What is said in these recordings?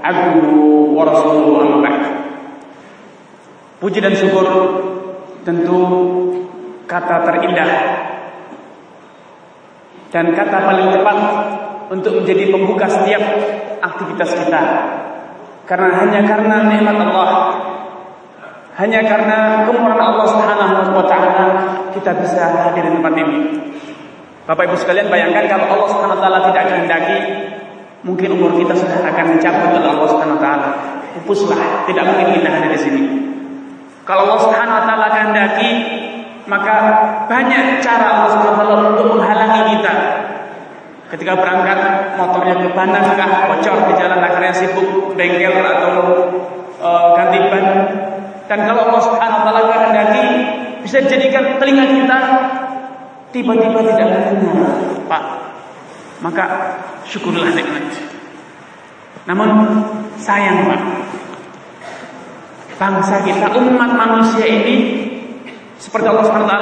Aku wa rasuluhu. Puji dan syukur tentu kata terindah dan kata paling tepat untuk menjadi pembuka setiap aktivitas kita. Karena hanya karena nikmat Allah, hanya karena kemurahan Allah Subhanahu wa taala kita bisa hadir di tempat ini. Bapak Ibu sekalian bayangkan kalau Allah Subhanahu wa taala tidak kehendaki mungkin umur kita sudah akan mencabut oleh Allah Subhanahu wa taala. Pupuslah, tidak mungkin kita hadir di sini. Kalau Allah Subhanahu wa taala kehendaki, maka banyak cara Allah Subhanahu wa taala untuk menghalangi kita. Ketika berangkat motornya kebanan kah, bocor di jalan akhirnya sibuk bengkel atau uh, ganti ban. Dan kalau Allah Subhanahu wa taala kehendaki bisa dijadikan telinga kita tiba-tiba tidak mendengar, Pak. Maka syukurlah nikmat. Namun sayang, Pak. Bangsa kita, umat manusia ini seperti Allah SWT,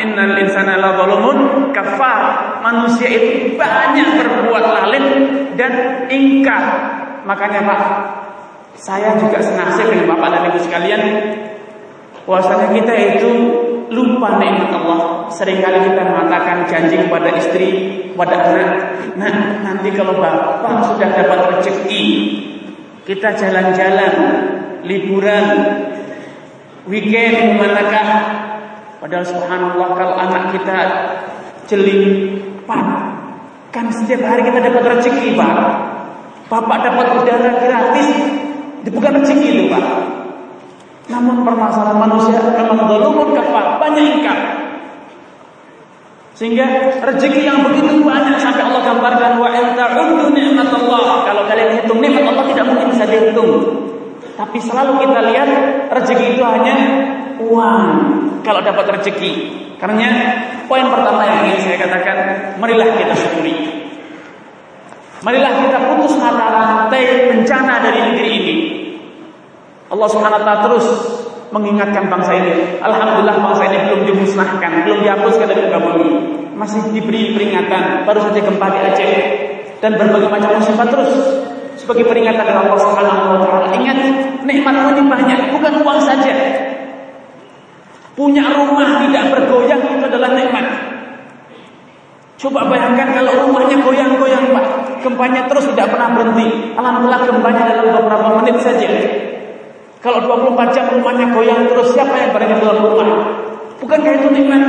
Innal insana la zalumun kafar. Manusia itu banyak berbuat lalim dan ingkar. Makanya Pak, saya juga senasib dengan Bapak dan Ibu sekalian. Bahwasanya kita itu lupa nikmat Allah. Seringkali kita mengatakan janji kepada istri, kepada anak, nah nanti kalau bapak sudah dapat rezeki, kita jalan-jalan, liburan, weekend ke manakah? Padahal subhanallah kalau anak kita jeli, pak, kan setiap hari kita dapat rezeki pak. Bapak dapat udara gratis, bukan rezeki itu pak. Namun permasalahan manusia memang zalumun kafar, banyak ingkar. Sehingga rezeki yang begitu banyak sampai Allah gambarkan wa in ta'uddu ni'matallah. Kalau kalian hitung nikmat Allah tidak mungkin bisa dihitung. Tapi selalu kita lihat rezeki itu hanya uang. Kalau dapat rezeki. Karena poin pertama yang ingin saya katakan, marilah kita syukuri. Marilah kita putus mata rantai bencana dari negeri ini. Allah Subhanahu taala terus mengingatkan bangsa ini. Alhamdulillah bangsa ini belum dimusnahkan, belum dihapuskan dari muka bumi. Masih diberi peringatan, baru saja gempa di Aceh dan berbagai macam musibah terus sebagai peringatan dari Allah Subhanahu taala. Ingat, nikmat ini banyak, bukan uang saja. Punya rumah tidak bergoyang itu adalah nikmat. Coba bayangkan kalau rumahnya goyang-goyang Pak, gempanya terus tidak pernah berhenti. Alhamdulillah gempanya dalam beberapa menit saja. Kalau 24 jam rumahnya goyang terus siapa yang di dalam rumah? Bukankah itu nikmat?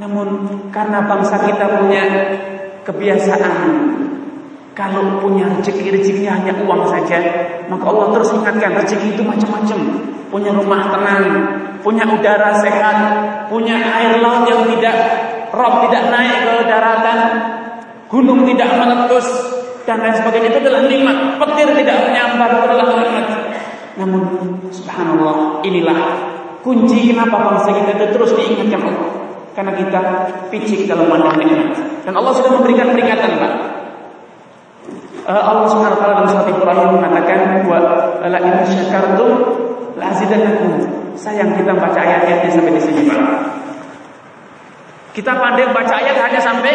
Namun karena bangsa kita punya kebiasaan kalau punya rezeki rezekinya hanya uang saja, maka Allah terus ingatkan rezeki itu macam-macam. Punya rumah tenang, punya udara sehat, punya air laut yang tidak rob tidak naik ke daratan, gunung tidak meletus dan lain sebagainya itu adalah nikmat. Petir tidak menyambar itu adalah nikmat. Namun subhanallah inilah kunci kenapa bangsa kita itu terus diingatkan Allah. Karena kita picik dalam pandang nikmat. Dan Allah sudah memberikan peringatan, Pak. Uh, Allah Subhanahu wa taala dalam surat Ibrahim mengatakan wa la in syakartum la azidannakum. Sayang kita baca ayat-ayatnya sampai di sini, Pak. Kita pandai baca ayat hanya sampai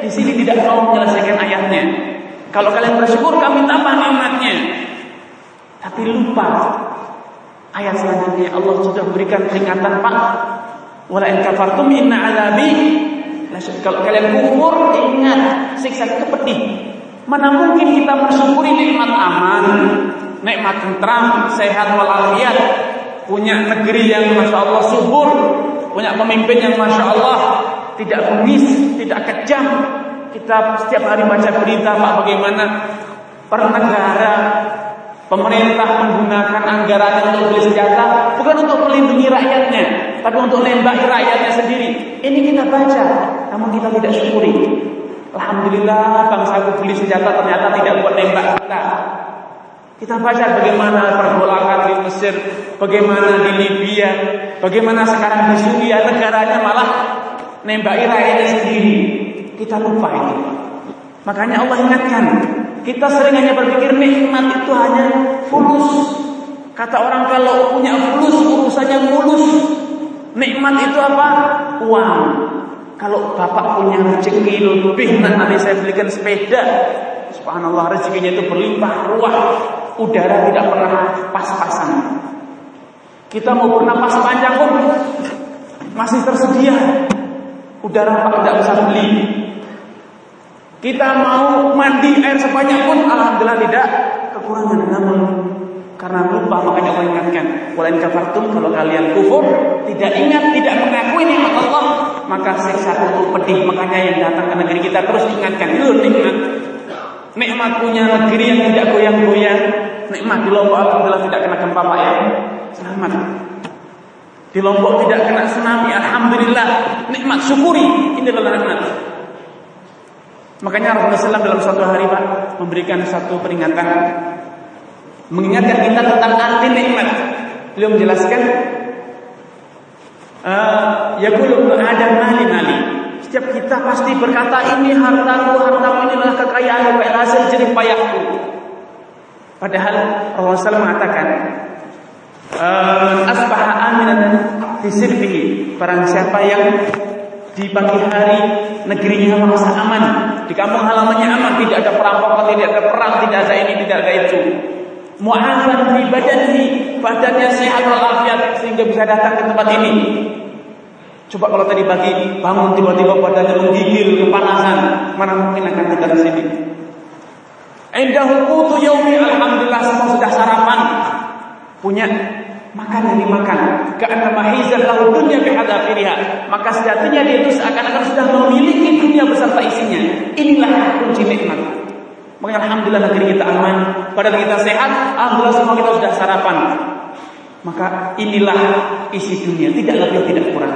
di sini tidak mau menyelesaikan ayatnya. Kalau kalian bersyukur kami tambah nikmatnya. Tapi lupa ayat selanjutnya Allah sudah berikan peringatan Pak. Wala in kafartum inna azabi kalau kalian kufur ingat siksa itu pedih. Mana mungkin kita bersyukuri nikmat aman, nikmat tentram, sehat walafiat, punya negeri yang masya Allah subur, punya pemimpin yang masya Allah tidak bengis, tidak kejam. Kita setiap hari baca berita Pak bagaimana per negara pemerintah menggunakan anggaran untuk beli senjata bukan untuk melindungi rakyatnya, tapi untuk nembak rakyatnya sendiri. Ini kita baca, namun kita tidak syukuri. Alhamdulillah bangsaku beli senjata ternyata tidak buat nembak kita. Kita baca bagaimana pergolakan di Mesir, bagaimana di Libya, bagaimana sekarang di Suriah negaranya malah nembaki rakyatnya sendiri. Kita lupa itu. Makanya Allah ingatkan, kita sering hanya berpikir nikmat itu hanya fulus. Kata orang kalau punya fulus urusannya mulus. Nikmat itu apa? Uang. Kalau bapak punya rezeki lebih nanti saya belikan sepeda. Subhanallah rezekinya itu berlimpah ruah. Udara tidak pernah pas-pasan. Kita mau bernapas panjang pun masih tersedia. Udara pak tidak bisa beli. Kita mau mandi air sebanyak pun? Alhamdulillah tidak. Kekurangan namun karena lupa makanya Allah ingatkan walain kafartum kalau kalian kufur tidak ingat tidak mengakui nikmat Allah maka siksa itu pedih. Makanya yang datang ke negeri kita terus ingatkan itu nikmat. Nikmat punya negeri yang tidak goyang-goyang. Nikmat di Lombok alhamdulillah tidak kena gempa Pak ya. Selamat. Di Lombok tidak kena tsunami alhamdulillah. Nikmat syukuri. Ini adalah nikmat Makanya Rasulullah SAW dalam suatu hari Pak memberikan satu peringatan mengingatkan kita tentang arti nikmat. Beliau menjelaskan uh, ya ada mali mali. Setiap kita pasti berkata ini hartaku, hartaku inilah kekayaan kekayaan hasil jerih payahku. Padahal Rasulullah SAW mengatakan uh, asbaha aminan disirbihi barang siapa yang di pagi hari negerinya merasa aman, di kampung halamannya aman, tidak ada perampokan, tidak ada perang, tidak ada ini, tidak ada itu. Mu'afan di badannya, badannya sehat walafiat sehingga bisa datang ke tempat ini. Coba kalau tadi pagi bangun tiba-tiba badannya menggigil kepanasan, mana mungkin akan tinggal di sini? Indah qutu yaumi alhamdulillah semua sudah sarapan. Punya makan yang dimakan. Karena mahizan lahu dunia bihadafiriha. Maka sejatinya dia itu seakan-akan sudah memiliki dunia beserta isinya. Inilah kunci nikmat. Maka alhamdulillah negeri kita aman, badan kita sehat, alhamdulillah semua kita sudah sarapan. Maka inilah isi dunia, tidak lebih tidak kurang.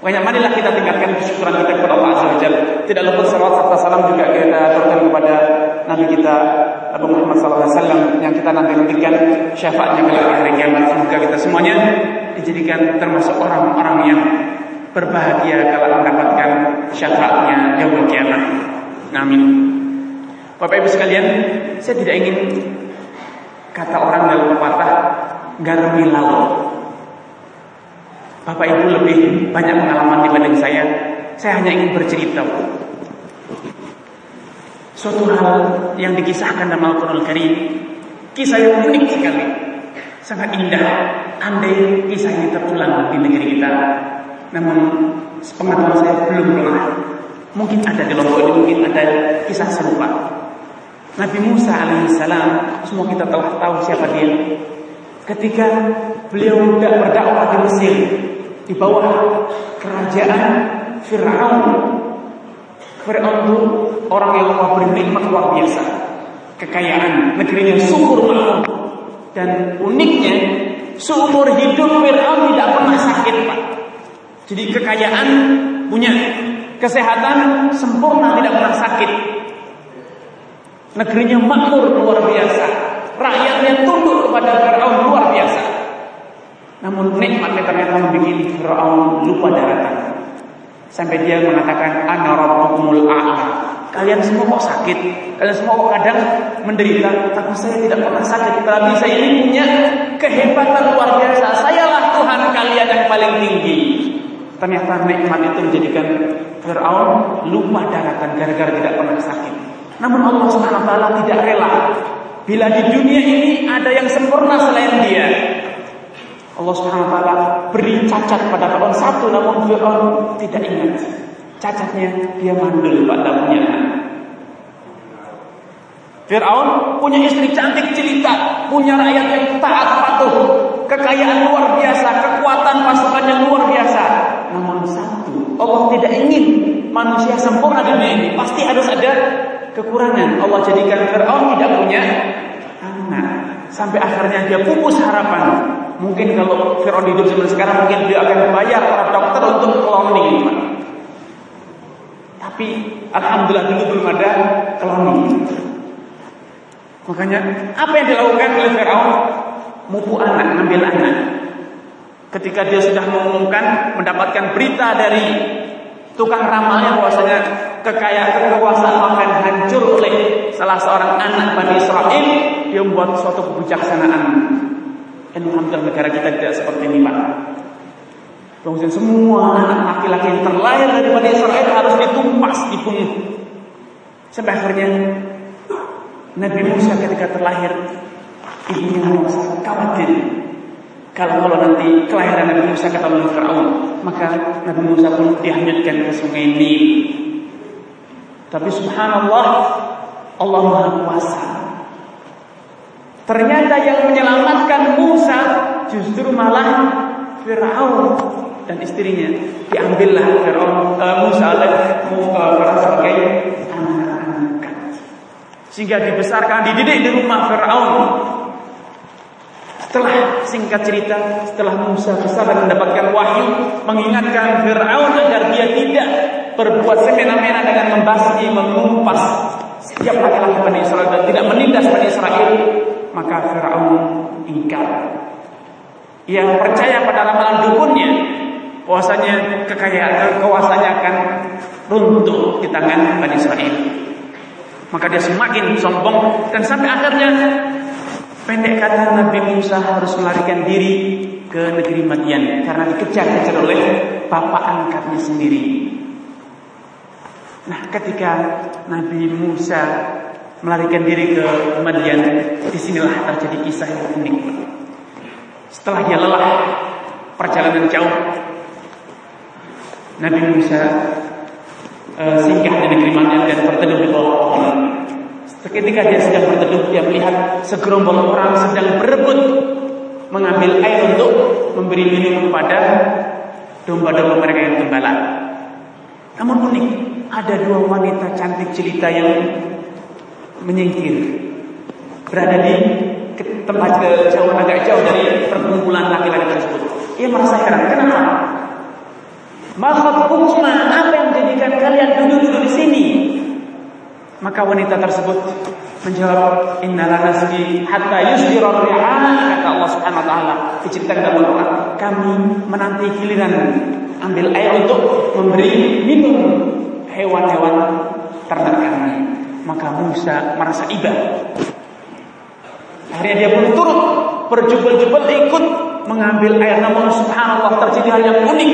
Makanya marilah kita tingkatkan kesyukuran kita kepada Allah Azza. Tidak lupa salawat serta salam juga kita aturkan kepada Nabi kita Abu Muhammad SAW yang kita nanti nantikan syafaatnya kelak di hari kiamat. Semoga kita semuanya dijadikan termasuk orang-orang yang berbahagia kalau mendapatkan syafaatnya yaumul kiamat. Amin. Bapak Ibu sekalian, saya tidak ingin kata orang dalam pepatah garmi laut. Bapak Ibu lebih banyak pengalaman dibanding saya. Saya hanya ingin bercerita. Suatu hal yang dikisahkan dalam Al-Quran Karim Kisah yang unik sekali. Sangat indah. Andai kisah ini terulang di negeri kita Namun Sepengetahuan saya belum pernah Mungkin ada di Lombok ini Mungkin ada kisah serupa. Nabi Musa alaihissalam Semua kita telah tahu siapa dia. Ketika beliau tidak berdakwah di Mesir Di bawah kerajaan Fir'aun Fir'aun orang yang Allah beri nikmat luar biasa. Kekayaan, negerinya subur makmur. Dan uniknya, seumur hidup Fir'aun tidak pernah sakit, Pak. Jadi kekayaan punya kesehatan sempurna, tidak pernah sakit. Negerinya makmur luar biasa. Rakyatnya tunduk kepada Fir'aun luar biasa. Namun nikmatnya ternyata membuat Fir'aun lupa daratan. Sampai dia mengatakan ana rabbukumul a'la. Kalian semua kok sakit? Kalian semua kok kadang menderita? Tapi saya tidak pernah sakit. Tapi saya ini punya kehebatan luar biasa. Sayalah Tuhan kalian yang paling tinggi. Ternyata nikmat itu menjadikan Fir'aun lupa daratan gara-gara tidak pernah sakit. Namun Allah Subhanahu tidak rela bila di dunia ini ada yang sempurna selain dia. Allah Subhanahu wa taala beri cacat pada Fir'aun satu namun Fir'aun tidak ingat. Cacatnya dia mandul pada punya Fir'aun punya istri cantik jelita, punya rakyat yang taat patuh, kekayaan luar biasa, kekuatan pasukan yang luar biasa. Namun satu, Allah tidak ingin manusia sempurna dunia ini. Pasti harus ada kekurangan. Allah jadikan Fir'aun tidak punya anak. Sampai akhirnya dia pupus harapan. Mungkin kalau Fir'aun hidup zaman sekarang mungkin dia akan bayar para dokter untuk cloning. Tapi alhamdulillah dulu belum ada cloning. Makanya apa yang dilakukan oleh Firaun? Mupu anak, ngambil anak. Ketika dia sudah mengumumkan mendapatkan berita dari tukang ramalnya bahwasanya kekayaan kekuasaan akan hancur oleh salah seorang anak Bani Israel, dia membuat suatu kebijaksanaan. Dan alhamdulillah negara kita tidak seperti ini, Pak. Kemudian semua anak laki-laki yang terlahir dari Bani Israel harus ditumpas, dibunuh. Sampai akhirnya Nabi Musa ketika terlahir ibunya merasa khawatir kalau kalau nanti kelahiran Nabi Musa kata oleh Fir'aun maka Nabi Musa pun dihanyutkan ke sungai Nil tapi subhanallah Allah Maha Kuasa ternyata yang menyelamatkan Musa justru malah Fir'aun dan istrinya. Diambillah Fir'aun uh, Musa oleh Musa sebagai anak sehingga dibesarkan, dididik di rumah Fir'aun. Setelah singkat cerita, setelah Musa besar dan mendapatkan wahyu, mengingatkan Fir'aun agar dia tidak berbuat semena-mena dengan membasmi, mengumpas setiap laki-laki Bani Israel dan tidak menindas Bani Israel, maka Fir'aun ingkar. Ia percaya pada ramalan dukunnya, bahwasanya kekayaan kekuasaannya akan runtuh di tangan Bani Israel. Maka dia semakin sombong dan sampai akhirnya pendek kata Nabi Musa harus melarikan diri ke negeri Madian karena dikejar-kejar oleh bapak angkatnya sendiri. Nah, ketika Nabi Musa melarikan diri ke Madian, di sinilah terjadi kisah yang unik. Setelah dia lelah perjalanan jauh, Nabi Musa uh, singgah di negeri Madian dan berteduh di bawah pohon. Ketika dia sedang berteduh, dia melihat segerombol orang sedang berebut mengambil air untuk memberi minum kepada domba-domba mereka yang gembala. Namun unik, ada dua wanita cantik jelita yang menyingkir berada di tempat kejauhan agak jauh dari perkumpulan laki-laki tersebut. Ia merasa heran, kenapa? Maka apa yang menjadikan kalian duduk-duduk di sini? Maka wanita tersebut menjawab innala nasbi hatta yusdira kata Allah Subhanahu wa taala diceritakan dalam Al-Qur'an kami menanti giliran ambil air untuk memberi minum hewan-hewan ternak kami maka Musa merasa iba. Akhirnya dia pun turut berjubel-jubel ikut mengambil air. Namun subhanallah terjadi hal yang unik.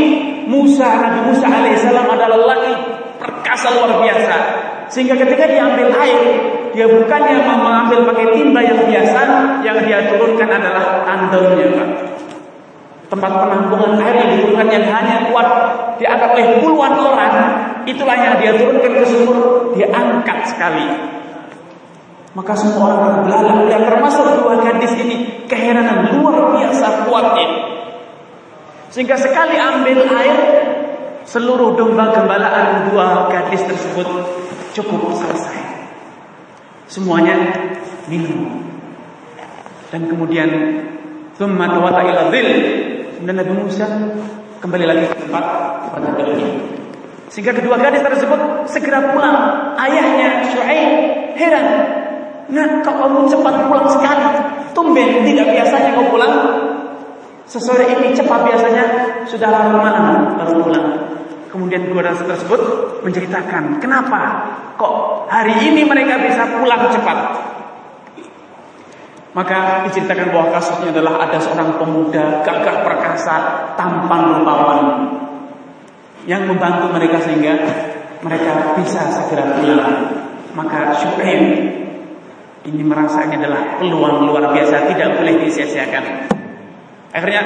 Musa Nabi Musa alaihissalam adalah lelaki perkasa luar biasa. Sehingga ketika diambil air dia bukannya mengambil pakai timba yang biasa yang dia turunkan adalah tandemnya Pak tempat penampungan air yang diturunkan yang hanya kuat diangkat oleh puluhan orang itulah yang dia turunkan ke sumur dia angkat sekali maka semua orang terbelalak dan termasuk dua gadis ini keheranan luar biasa kuatnya. Sehingga sekali ambil air seluruh domba gembalaan dua gadis tersebut cukup selesai. Semuanya minum. Dan kemudian tawata ila dhil. Kemudian Nabi Musa kembali lagi ke tempat tempat tidurnya. Sehingga kedua gadis tersebut segera pulang. Ayahnya Syuaib heran Nah, kok kamu cepat pulang sekali? Tumben, tidak biasanya kau pulang. Sesore ini cepat biasanya sudah larut malam baru pulang. Kemudian guru tersebut menceritakan kenapa kok hari ini mereka bisa pulang cepat. Maka diceritakan bahwa kasusnya adalah ada seorang pemuda gagah perkasa, tampan rupawan yang membantu mereka sehingga mereka bisa segera pulang. Maka Syuaib ini merasa ini adalah peluang luar biasa, tidak boleh disia-siakan. Akhirnya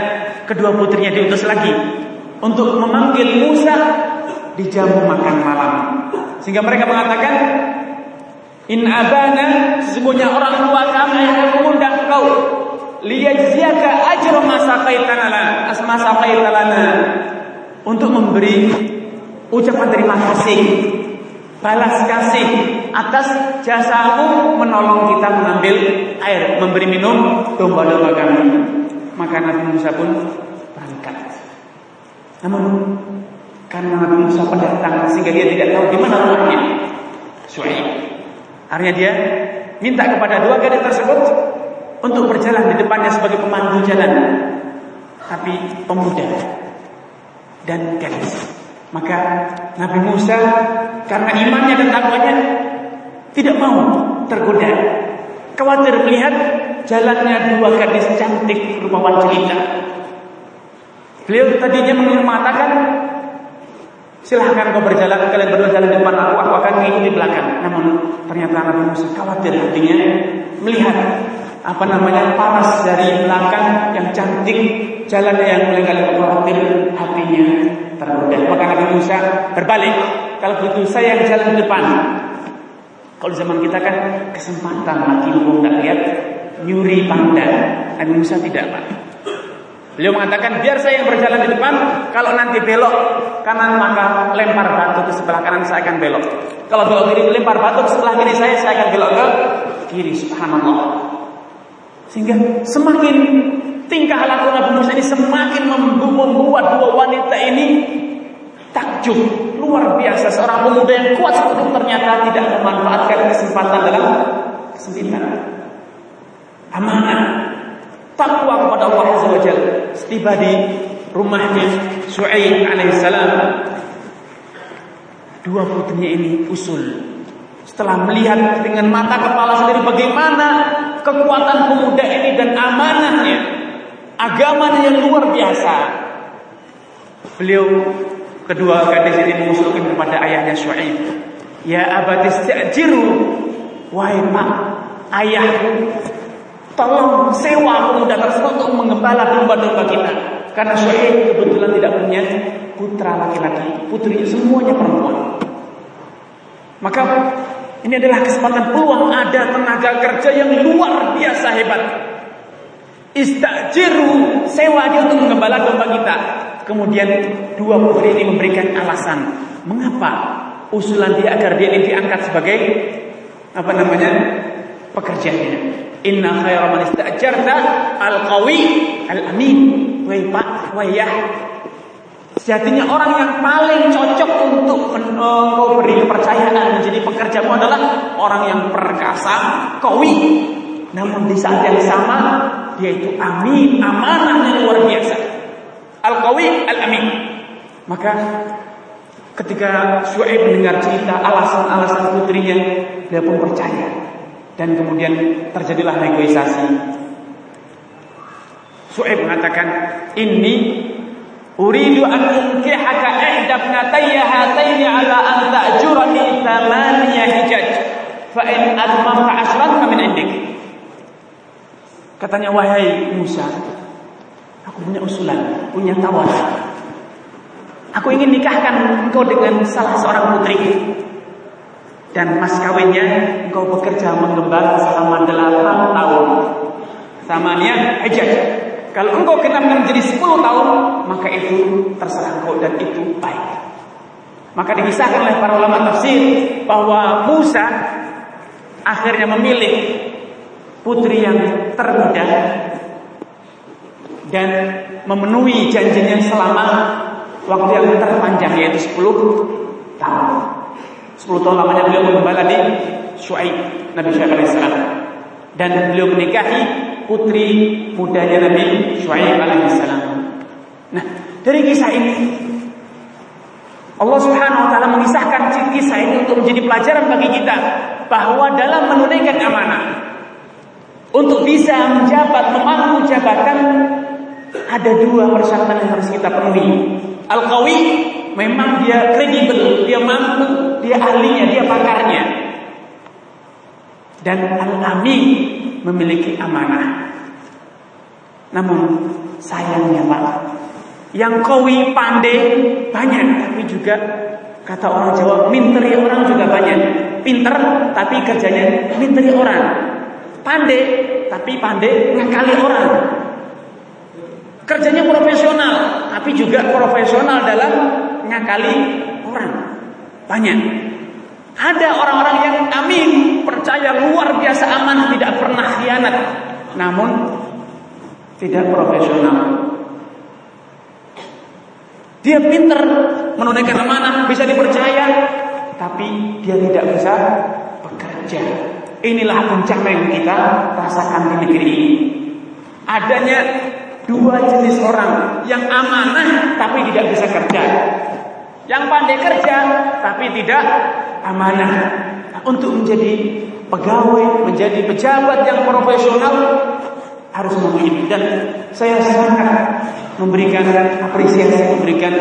kedua putrinya diutus lagi untuk memanggil Musa di jamu makan malam. Sehingga mereka mengatakan, In abana sesungguhnya orang tua kami akan mengundang kau liyajziyaka ajra masa kaitanala untuk memberi ucapan terima kasih balas kasih atas jasamu menolong kita mengambil air, memberi minum domba-domba kami. Maka Nabi Musa pun berangkat. Namun karena Nabi Musa pendatang sehingga dia tidak tahu di mana rumahnya. Suai. Akhirnya dia minta kepada dua gadis tersebut untuk berjalan di depannya sebagai pemandu jalan. Tapi pemuda dan gadis. Maka Nabi Musa karena imannya dan takwanya tidak mau tergoda. Khawatir melihat jalannya dua gadis cantik rupawan jelita. Beliau tadinya mengatakan Silahkan kau berjalan, kalian berdua jalan di depan aku, aku akan mengikuti belakang. Namun ternyata Nabi Musa khawatir hatinya melihat apa namanya paras dari belakang yang cantik, jalannya yang melenggang khawatir hatinya tergoda. Maka Nabi Musa berbalik. Kalau begitu saya yang jalan di depan. Kalau zaman kita kan kesempatan lagi mau nggak lihat nyuri pandang. Nabi Musa tidak pak. Beliau mengatakan biar saya yang berjalan di depan, kalau nanti belok kanan maka lempar batu ke sebelah kanan saya akan belok. Kalau belok kiri lempar batu ke sebelah kiri saya saya akan belok ke kiri. Subhanallah. Sehingga semakin tingkah laku Nabi Musa ini semakin membuat dua wanita ini takjub luar biasa seorang pemuda yang kuat seperti ternyata tidak memanfaatkan kesempatan dalam kesempitan amanah takwa kepada Allah Azza wa Jalla. Setiba di rumahnya Su'aib alaihissalam. Dua putrinya ini usul. Setelah melihat dengan mata kepala sendiri bagaimana kekuatan pemuda ini dan amanahnya, agamanya yang luar biasa. Beliau kedua gadis ini mengusulkan kepada ayahnya Su'aib, "Ya abatis ta'jiru, wahai pak, ayahku Tolong sewa pemuda tersebut untuk mengembala domba-domba kita. Karena Syuaib kebetulan tidak punya putra laki-laki, putrinya semuanya perempuan. Maka ini adalah kesempatan peluang ada tenaga kerja yang luar biasa hebat. Istajiru sewa dia untuk menggembala domba kita. Kemudian dua putri ini memberikan alasan mengapa usulan dia agar dia ini diangkat sebagai apa namanya pekerjaannya. Inna khaira man istajarta al-qawi al-amin. Wahai Pak, wahai ya. Sejatinya orang yang paling cocok untuk engkau beri kepercayaan menjadi pekerjamu adalah orang yang perkasa, kawi. Namun di saat yang sama dia itu amin, amanah yang luar biasa. Al-qawi al-amin. Maka ketika Syuaib mendengar cerita alasan-alasan putrinya, dia pun percaya dan kemudian terjadilah negosiasi. Su'aib mengatakan, "Ini uridu an unkihaka ihda ibnatayya hataini ala an ta'jurani thamaniya hijaj, fa in atmamta ashran fa min indik." Katanya wahai Musa, aku punya usulan, punya tawaran. Aku ingin nikahkan engkau dengan salah seorang putri dan mas kawinnya engkau bekerja mengembala selama delapan tahun. Samanya hijab. Kalau engkau kena menjadi sepuluh tahun, maka itu terserah engkau dan itu baik. Maka dikisahkan oleh para ulama tafsir bahwa Musa akhirnya memilih putri yang termuda dan memenuhi janjinya selama waktu yang terpanjang yaitu 10 tahun. 10 tahun lamanya beliau mengembala di Shu'aib, Nabi Shu'aib alaihissalam. Dan beliau menikahi putri mudanya Nabi Shu'aib alaihissalam. Nah, dari kisah ini Allah Subhanahu wa taala mengisahkan kisah ini untuk menjadi pelajaran bagi kita bahwa dalam menunaikan amanah untuk bisa menjabat memangku jabatan ada dua persyaratan yang harus kita penuhi. Al-qawi memang dia kredibel, dia mampu, dia ahlinya, dia pakarnya. Dan al-amin memiliki amanah. Namun sayangnya Pak, yang kawi pandai banyak, tapi juga kata orang Jawa, minteri orang juga banyak. Pinter, tapi kerjanya minteri orang. Pandai, tapi pandai ngakali orang. Kerjanya profesional, tapi juga profesional dalam ngakali orang. Banyak. Ada orang-orang yang amin, percaya luar biasa aman, tidak pernah khianat. Namun tidak profesional. Dia pinter menunaikan amanah, bisa dipercaya, tapi dia tidak bisa bekerja. Inilah bencana yang kita rasakan di negeri ini. Adanya dua jenis orang yang amanah tapi tidak bisa kerja. Yang pandai kerja tapi tidak amanah. Untuk menjadi pegawai, menjadi pejabat yang profesional harus memenuhi dan saya sangat memberikan apresiasi, memberikan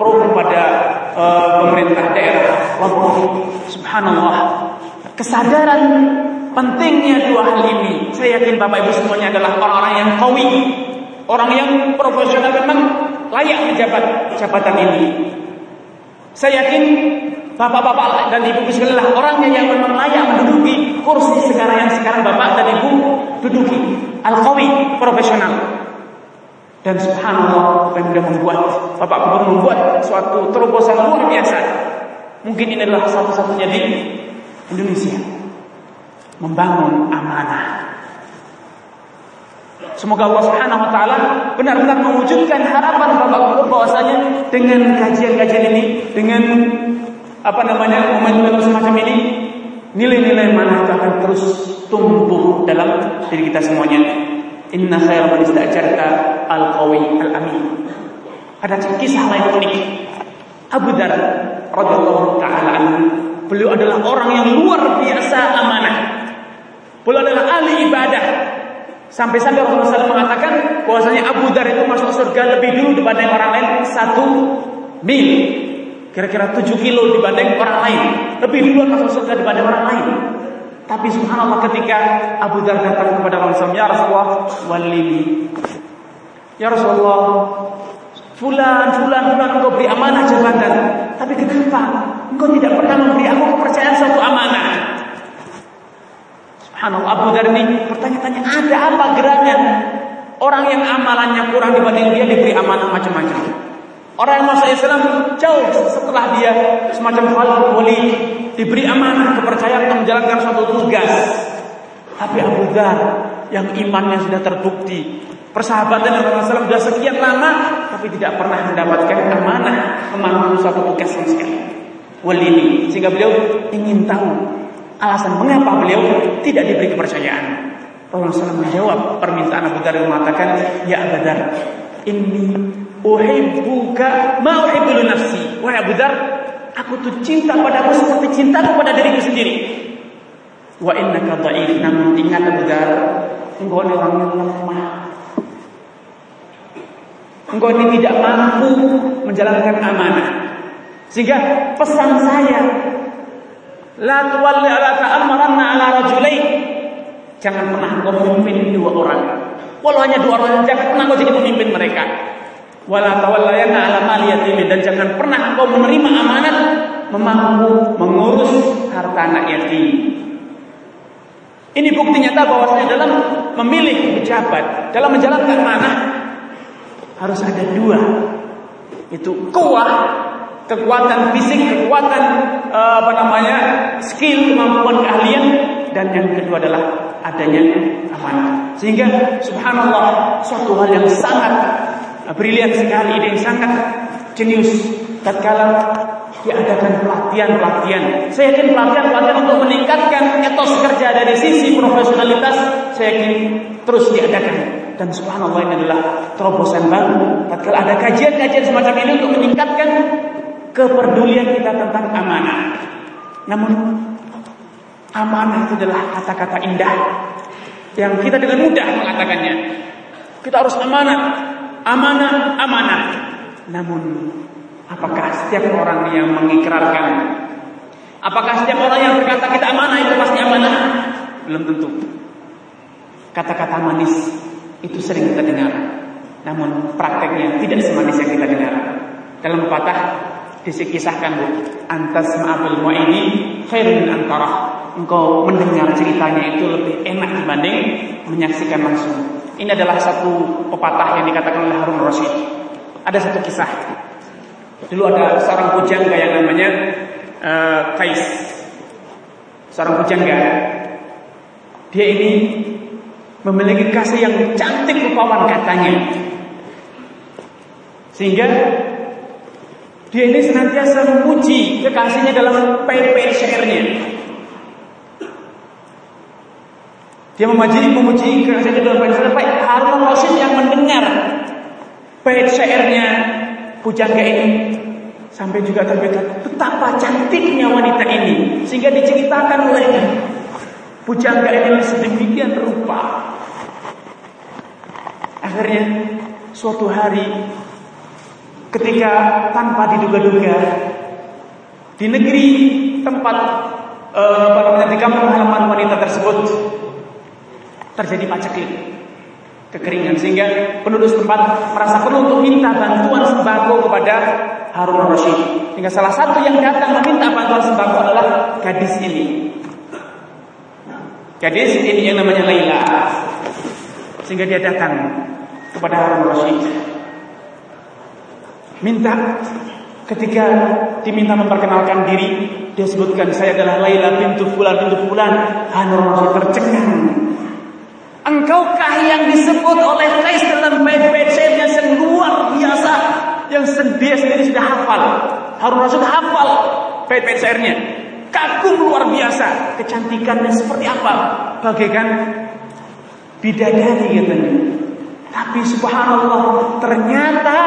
pro kepada uh, pemerintah daerah Lombok. Subhanallah. Kesadaran pentingnya dua hal ini. Saya yakin Bapak Ibu semuanya adalah orang-orang yang kawi, orang yang profesional memang layak menjabat jabatan ini. Saya yakin bapak-bapak dan ibu sekalian orangnya yang memang layak menduduki kursi sekarang yang sekarang bapak dan ibu duduki. Al-Qawi, profesional. Dan subhanallah, sudah membuat Bapak Gubernur membuat suatu terobosan luar biasa. Mungkin ini adalah satu-satunya di Indonesia. Membangun amanah. Semoga Allah Subhanahu wa taala benar-benar mewujudkan harapan Bapak bahwasanya dengan kajian-kajian ini, dengan apa namanya momentum semacam ini, nilai-nilai mana itu akan terus tumbuh dalam diri kita semuanya. Inna khair man istajarta al-qawi al-amin. Ada kisah lain unik. Abu Dar radhiyallahu taala anhu, beliau adalah orang yang luar biasa amanah. Beliau adalah ahli ibadah. Sampai-sampai Rasulullah SAW mengatakan bahwasanya Abu Dar itu masuk surga lebih dulu dibanding orang lain satu mil. Kira-kira 7 kilo dibanding orang lain. Lebih duluan masuk surga dibanding orang lain. Tapi subhanallah ketika Abu Dar datang kepada Rasulullah, ya Rasulullah, walili. Ya Rasulullah, fulan, fulan, fulan, engkau beri amanah jabatan. Tapi kenapa? Engkau tidak pernah memberi aku kepercayaan satu amanah. Subhanallah, Abu Dar ini bertanya-tanya, ada apa gerangan? Orang yang amalannya kurang dibanding dia diberi amanah macam-macam. Orang yang masuk Islam jauh setelah dia semacam Khalid Wali diberi amanah kepercayaan untuk menjalankan suatu tugas. Tapi Abu Dhar yang imannya sudah terbukti, persahabatan dengan Rasulullah sudah sekian lama, tapi tidak pernah mendapatkan amanah memangku suatu tugas yang sekali. Wali ini sehingga beliau ingin tahu alasan mengapa beliau tidak diberi kepercayaan. Rasulullah menjawab permintaan Abu Dhar mengatakan, Ya Abu Dhar, ini uhibbuka ma uhibbu nafsi. Wahai Abu Dar, aku tuh cinta padamu seperti cintaku pada diriku sendiri. Wa innaka dha'if. Namun ingat Abu Dar, engkau ini orang yang lemah. Engkau ini tidak mampu menjalankan amanah. Sehingga pesan saya, la tuwalli ala ta'ammaranna ala. Jangan pernah engkau memimpin dua orang. Walau hanya dua orang, jangan pernah engkau jadi pemimpin mereka wala tawallayanna ala mali yatim dan jangan pernah engkau menerima amanat memangku mengurus harta anak yatim. Ini bukti nyata bahwasanya dalam memilih pejabat, dalam menjalankan mana harus ada dua. Itu kuat, kekuatan fisik, kekuatan uh, apa namanya? skill, kemampuan, keahlian dan yang kedua adalah adanya amanah. Sehingga subhanallah suatu hal yang sangat brilian sekali ide yang sangat jenius tatkala diadakan pelatihan-pelatihan. Saya yakin pelatihan-pelatihan untuk meningkatkan etos kerja dari sisi profesionalitas saya yakin terus diadakan. Dan subhanallah ini adalah terobosan baru. Tatkala ada kajian-kajian semacam ini untuk meningkatkan kepedulian kita tentang amanah. Namun amanah itu adalah kata-kata indah yang kita dengan mudah mengatakannya. Kita harus amanah amanah, amanah. Namun, apakah setiap orang yang mengikrarkan, apakah setiap orang yang berkata kita amanah itu pasti amanah? Belum tentu. Kata-kata manis itu sering kita dengar. Namun prakteknya tidak semanis yang kita dengar. Dalam pepatah disikisahkan bu, antas ma'abil ini khairun antara. Engkau mendengar ceritanya itu lebih enak dibanding menyaksikan langsung. Ini adalah satu pepatah yang dikatakan oleh Harun Rasid. Ada satu kisah. Dulu ada seorang pujangga yang namanya uh, Kais. Seorang pujangga. Dia ini memiliki kasih yang cantik rupawan katanya. Sehingga dia ini senantiasa memuji kekasihnya dalam PP syairnya. Dia memuji, memuji kerajaan dalam bait sampai Harun Rasid yang mendengar bait syairnya pujangga ini sampai juga terbekat betapa cantiknya wanita ini sehingga diceritakan oleh pujangga ini sedemikian rupa. Akhirnya suatu hari ketika tanpa diduga-duga di negeri tempat uh, di kampung halaman wanita tersebut terjadi paceklik kekeringan sehingga penduduk setempat merasa perlu untuk minta bantuan sembako kepada Harun Rasyid. Sehingga salah satu yang datang meminta bantuan sembako adalah gadis ini. Gadis ini yang namanya Laila. Sehingga dia datang kepada Harun Rasyid. Minta ketika diminta memperkenalkan diri, dia sebutkan saya adalah Laila pintu fulan pintu fulan. Rasyid tercengang. Engkaukah yang disebut oleh Qais dalam bait-bait yang luar biasa yang dia sendiri sudah hafal. Harun Rasul hafal bait-bait syairnya. Kagum luar biasa. Kecantikannya seperti apa? Bagaikan bidadari katanya. Tapi subhanallah ternyata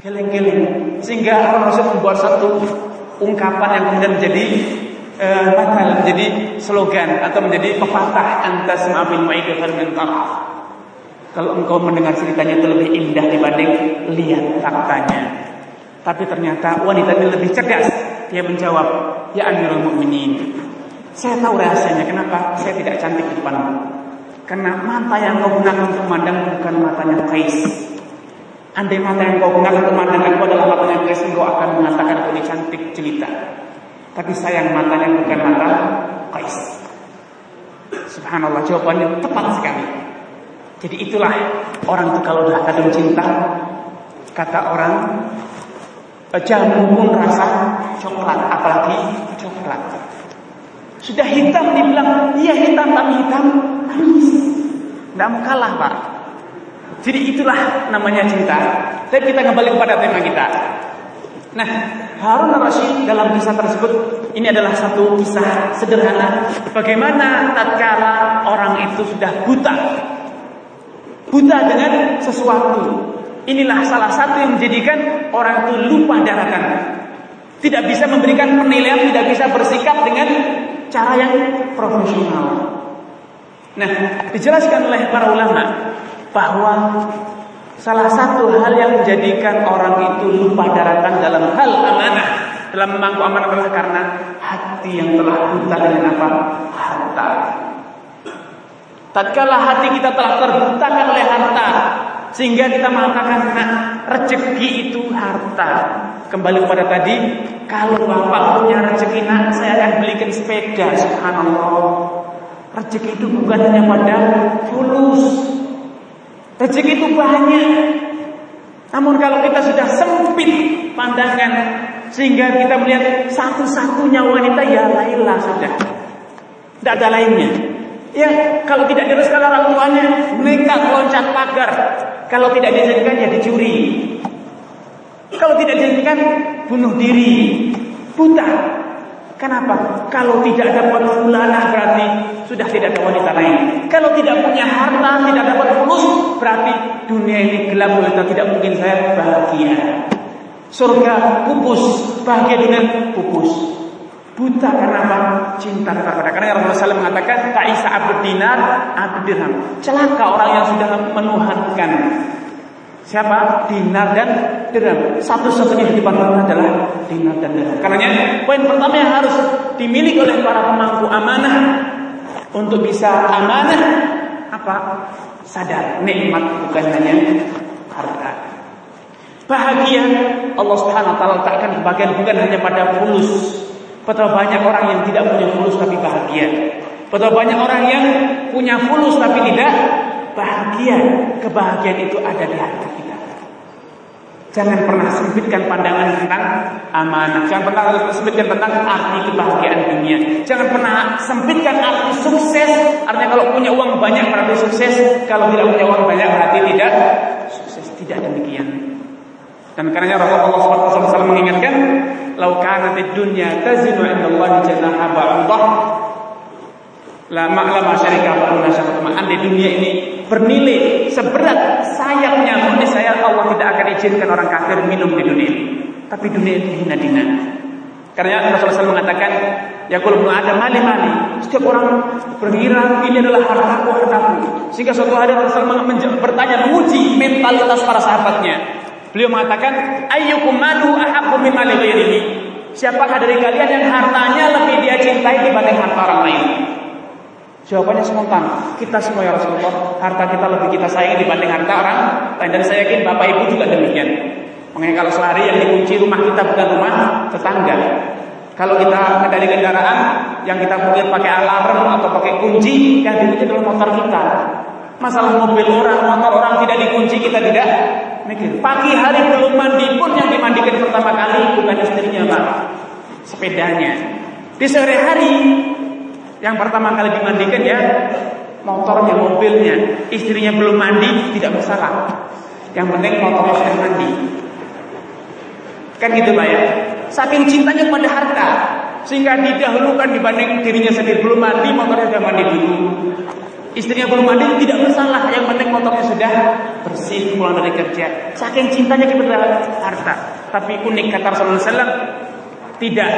geleng-geleng. Sehingga Harun Rasul membuat satu ungkapan yang kemudian menjadi uh, menjadi slogan atau menjadi pepatah antas ma'abil ma'idul min kalau engkau mendengar ceritanya itu lebih indah dibanding lihat faktanya. Tapi ternyata wanita ini lebih cerdas. Dia menjawab, Ya Amirul Mukminin, saya tahu rahasianya kenapa saya tidak cantik di depanmu. Karena mata yang kau gunakan untuk memandang bukan matanya Kais. Andai mata yang kau gunakan aku adalah matanya Kais, engkau akan mengatakan aku ini cantik jelita. Tapi sayang matanya bukan mata Kais. Subhanallah jawabannya tepat sekali. Jadi itulah orang itu kalau sudah kadung cinta, kata orang jamu pun rasa coklat, apalagi coklat. Sudah hitam dibilang, iya hitam tapi hitam manis. Tidak kalah pak. Jadi itulah namanya cinta. Tapi kita kembali kepada tema kita. Nah, Harun Rashid dalam kisah tersebut ini adalah satu kisah sederhana bagaimana tatkala orang itu sudah buta buta dengan sesuatu. Inilah salah satu yang menjadikan orang itu lupa daratan. Tidak bisa memberikan penilaian, tidak bisa bersikap dengan cara yang profesional. Nah, dijelaskan oleh para ulama bahwa salah satu hal yang menjadikan orang itu lupa daratan dalam hal amanah, dalam memangku amanah adalah karena hati yang telah buta dengan apa? Harta. Tatkala hati kita telah terbutakan oleh harta sehingga kita mengatakan nah, rezeki itu harta. Kembali kepada tadi, kalau bapak punya rezeki nak, saya akan belikan sepeda. Subhanallah. Rezeki itu bukan hanya pada fulus. Rezeki itu banyak. Namun kalau kita sudah sempit pandangan sehingga kita melihat satu-satunya wanita ya Laila sudah. Tidak ada lainnya. Ya, kalau tidak direstui orang tuanya, nekat loncat pagar. Kalau tidak diizinkan ya dicuri. Kalau tidak diizinkan bunuh diri. Buta. Kenapa? Kalau tidak dapat fulana berarti sudah tidak ada wanita lain. Kalau tidak punya harta, tidak dapat fulus, berarti dunia ini gelap wanita tidak mungkin saya bahagia. Surga pupus, bahagia dengan pupus. Buta karena apa? Cinta kepada karena Rasulullah SAW mengatakan Ta'isa abd dinar abd dirham. Celaka orang yang sudah menuhankan siapa? Dinar dan dirham. Satu-satunya di depan Allah adalah dinar dan dirham. Karenanya poin pertama yang harus dimiliki oleh para pemangku amanah untuk bisa amanah apa? Sadar nikmat bukan hanya harta. Bahagia Allah Subhanahu wa taala letakkan kebahagiaan bukan hanya pada fulus Betapa banyak orang yang tidak punya fulus tapi bahagia. Betapa banyak orang yang punya fulus tapi tidak bahagia. Kebahagiaan itu ada di hati kita. Jangan pernah sempitkan pandangan tentang amanah. Jangan pernah sempitkan tentang arti kebahagiaan dunia. Jangan pernah sempitkan arti sukses. Artinya kalau punya uang banyak berarti sukses. Kalau tidak punya uang banyak berarti tidak sukses. Tidak demikian. Dan karena Rasulullah SAW mengingatkan Lau kanat dunya tazinu inda Allah janaha ba'udah La ma'lama syarika fa Andai dunia ini bernilai seberat sayapnya pun saya Allah tidak akan izinkan orang kafir minum di dunia ini. Tapi dunia itu hina-dina. Karena Rasulullah SAW mengatakan, ya kalau ada mali-mali, setiap orang berkira ini adalah hartaku, hartaku. Sehingga suatu hari Rasulullah SAW bertanya, menguji mentalitas para sahabatnya. Beliau mengatakan, ayyukum madu ahabbu min mali. Siapakah dari kalian yang hartanya lebih dia cintai dibanding harta orang lain? Jawabannya spontan. Kita semua ya Rasulullah, harta kita lebih kita sayangi dibanding harta orang. Dan saya yakin Bapak Ibu juga demikian. Makanya kalau sehari yang dikunci rumah kita bukan rumah tetangga. Kalau kita mengendali kendaraan yang kita mungkin pakai alarm atau pakai kunci, yang dikunci adalah motor kita. Masalah mobil orang, motor orang tidak dikunci, kita tidak mikir. Pagi hari belum mandi pun yang dimandikan pertama kali bukan istrinya, Pak. Sepedanya. Di sore hari yang pertama kali dimandikan ya motornya, mobilnya. Istrinya belum mandi tidak masalah. Yang penting motornya sudah mandi. Kan gitu Pak ya. Saking cintanya kepada harta sehingga didahulukan dibanding dirinya sendiri belum mandi motornya sudah mandi dulu. Istrinya belum mandi tidak masalah, yang penting motornya sudah bersih pulang dari kerja. Saking cintanya kepada harta. Tapi unik kata Rasulullah SAW, tidak.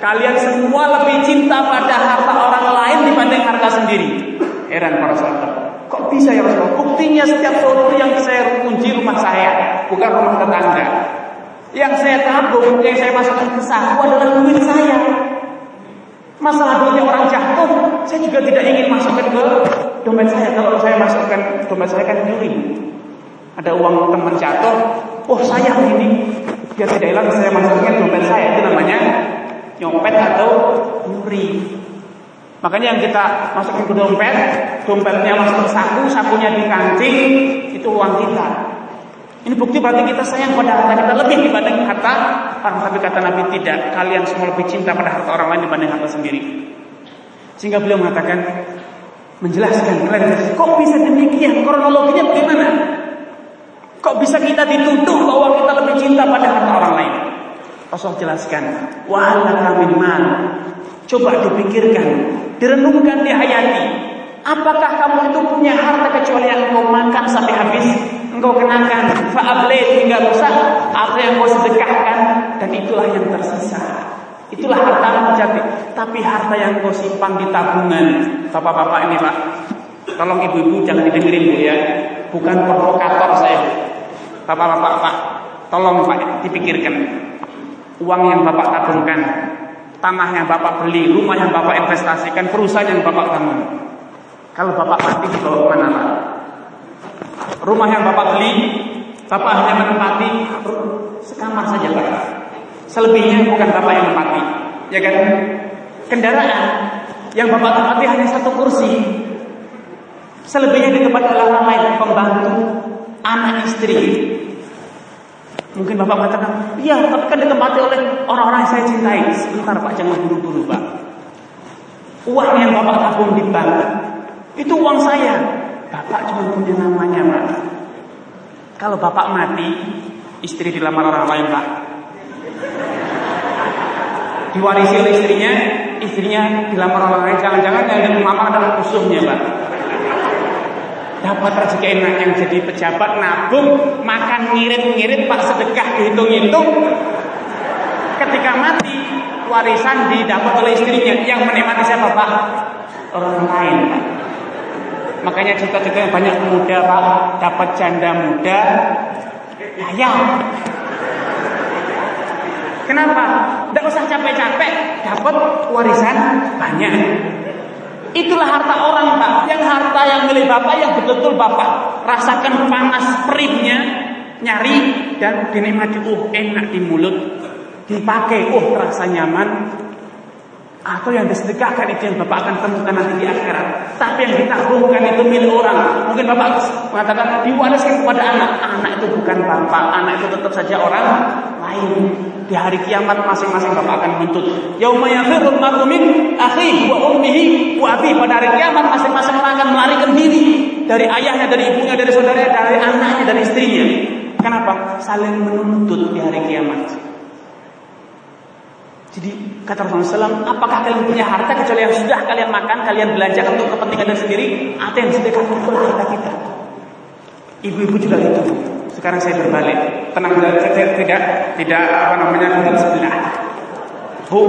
Kalian semua lebih cinta pada harta orang lain dibanding harta sendiri. Heran para sahabat. Kok bisa ya Rasulullah? Buktinya setiap sore yang saya kunci rumah saya, bukan rumah tetangga. Yang saya tabung, yang saya masukkan ke saku adalah duit saya. Masalah duitnya orang jatuh, saya juga tidak ingin masukkan ke dompet saya. Kalau saya masukkan dompet saya kan nyuri. Ada uang teman jatuh, oh saya ini biar tidak hilang saya masukkan dompet saya itu namanya nyopet atau nyuri. Makanya yang kita masukin ke dompet, dompetnya masuk ke saku, sakunya di kancing, itu uang kita. Ini bukti berarti kita sayang pada harta kita lebih dibanding harta orang. Tapi kata Nabi tidak, kalian semua lebih cinta pada harta orang lain dibanding harta sendiri. Sehingga beliau mengatakan, menjelaskan, kok bisa demikian? Kronologinya bagaimana? Kok bisa kita dituduh bahwa kita lebih cinta pada harta orang lain? Rasul jelaskan, wahalaka min mal. Coba dipikirkan, direnungkan, dihayati. Apakah kamu itu punya harta kecuali yang kau makan sampai habis? Engkau kenakan fa'able hingga rusak atau yang kau sedekahkan dan itulah yang tersisa. Itulah harta jati. Tapi harta yang kau simpan di tabungan, bapak-bapak ini pak, tolong ibu-ibu jangan didengerin bu ya, bukan provokator saya. Bapak-bapak, Pak, tolong Pak dipikirkan. Uang yang Bapak tabungkan, tanah yang Bapak beli, rumah yang Bapak investasikan, perusahaan yang Bapak bangun. Kalau Bapak mati dibawa ke mana Pak? Rumah yang Bapak beli, Bapak hanya menempati sekamar saja Pak. Selebihnya bukan Bapak yang menempati. Ya kan? Kendaraan yang Bapak tempati hanya satu kursi. Selebihnya di tempat orang lain, pembantu, anak istri. Mungkin Bapak mengatakan, iya tapi kan ditempati oleh orang-orang yang saya cintai. Sebentar Pak, jangan buru-buru Pak. Uang yang Bapak tabung di bank, itu uang saya. Bapak cuma punya namanya Pak. Kalau Bapak mati, istri dilamar orang lain Pak. Diwarisi oleh istrinya, istrinya dilamar orang lain. Jangan-jangan yang mama adalah musuhnya Pak dapat rezeki enak yang jadi pejabat nabung makan ngirit-ngirit pak sedekah dihitung-hitung. Ketika mati warisan didapat oleh istrinya. Yang menikmati siapa pak? Orang lain pak. Makanya cita-cita yang banyak muda pak dapat janda muda kaya kenapa? Tidak usah capek-capek dapat warisan banyak Itulah harta orang Pak Yang harta yang milik Bapak yang betul-betul Bapak Rasakan panas perihnya Nyari dan dinikmati Oh enak di mulut Dipakai, oh terasa nyaman atau yang disedekahkan itu yang Bapak akan temukan nanti di akhirat. Tapi yang ditabungkan itu milik orang. Mungkin Bapak mengatakan diwariskan kepada anak. Anak itu bukan Bapak, anak itu tetap saja orang lain. Di hari kiamat masing-masing Bapak akan menuntut. Yauma yafirul mar'u min akhi wa ummihi wa abi. Pada hari kiamat masing-masing orang akan melarikan diri dari ayahnya, dari ibunya, dari saudaranya, dari anaknya, dari istrinya. Kenapa? Saling menuntut di hari kiamat. Jadi kata Rasulullah SAW, apakah kalian punya harta kecuali yang sudah kalian makan, kalian belanjakan untuk kepentingan sendiri, atau yang sedekah untuk harta kita? Ibu-ibu juga itu. Sekarang saya berbalik. Tenang, saya tidak tidak apa namanya duduk sebelah. Bu,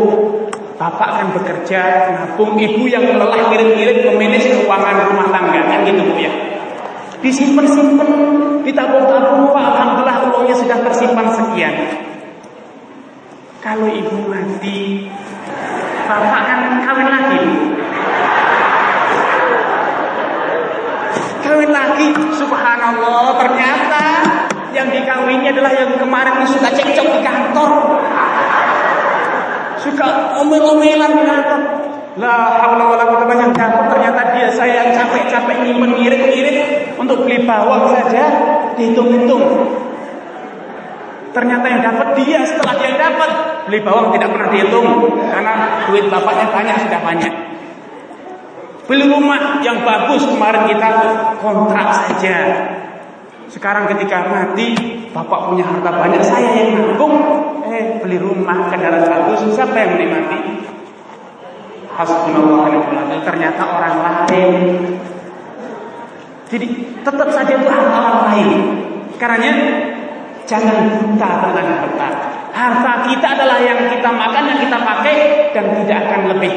bapak kan bekerja nabung, ibu yang lelah ngirit-ngirit memanage keuangan rumah tangga kan gitu bu ya. Disimpan-simpan, ditabung-tabung, alhamdulillah uangnya sudah tersimpan sekian. Kalau ibu mati, bapak kan kawin lagi. Kawin lagi, subhanallah, ternyata yang dikawinnya adalah yang kemarin suka cekcok di kantor. Suka omel-omelan di kantor. La haula wala quwwata banyak dapat ternyata dia saya yang capek-capek nyimpen ngirit-ngirit untuk beli bawang saja dihitung-hitung Ternyata yang dapat dia setelah dia dapat beli bawang tidak pernah dihitung karena duit bapaknya banyak sudah banyak. Beli rumah yang bagus kemarin kita kontrak saja. Sekarang ketika mati bapak punya harta banyak saya yang nanggung eh beli rumah kendaraan bagus siapa yang menikmati? Hasbunallah ternyata orang lain. Jadi tetap saja itu hal orang lain. Karenanya Jangan buta dengan harta. Harta kita adalah yang kita makan, yang kita pakai dan tidak akan lebih.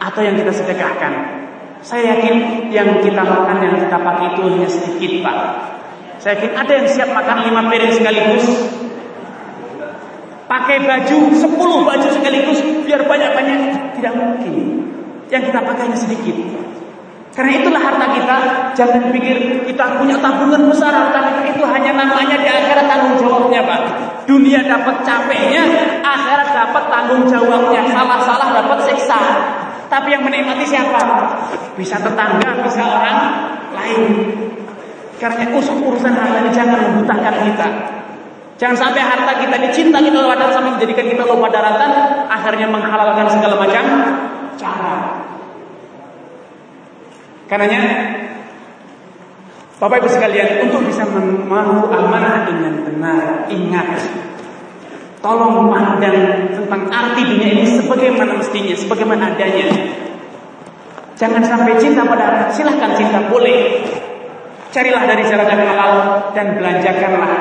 Atau yang kita sedekahkan. Saya yakin yang kita makan, yang kita pakai itu hanya sedikit, Pak. Saya yakin ada yang siap makan lima piring sekaligus. Pakai baju sepuluh baju sekaligus biar banyak-banyak tidak mungkin. Yang kita pakai hanya sedikit. Karena itulah harta kita. Jangan pikir kita punya tabungan besar harta kita itu hanya namanya di akhirat tanggung jawabnya Pak. Dunia dapat capeknya, akhirat dapat tanggung jawabnya. Salah-salah dapat siksa. Tapi yang menikmati siapa? Bisa tetangga, bisa orang lain. Karena usul urusan harta ini jangan membutakan kita. Jangan sampai harta kita dicinta kita lupa sampai menjadikan kita lupa daratan, akhirnya menghalalkan segala macam cara. Karenanya Bapak Ibu sekalian untuk bisa memahami amanah dengan benar ingat Tolong pandang tentang arti dunia ini sebagaimana mestinya, sebagaimana adanya. Jangan sampai cinta pada silahkan cinta boleh. Carilah dari jalan yang halal dan belanjakanlah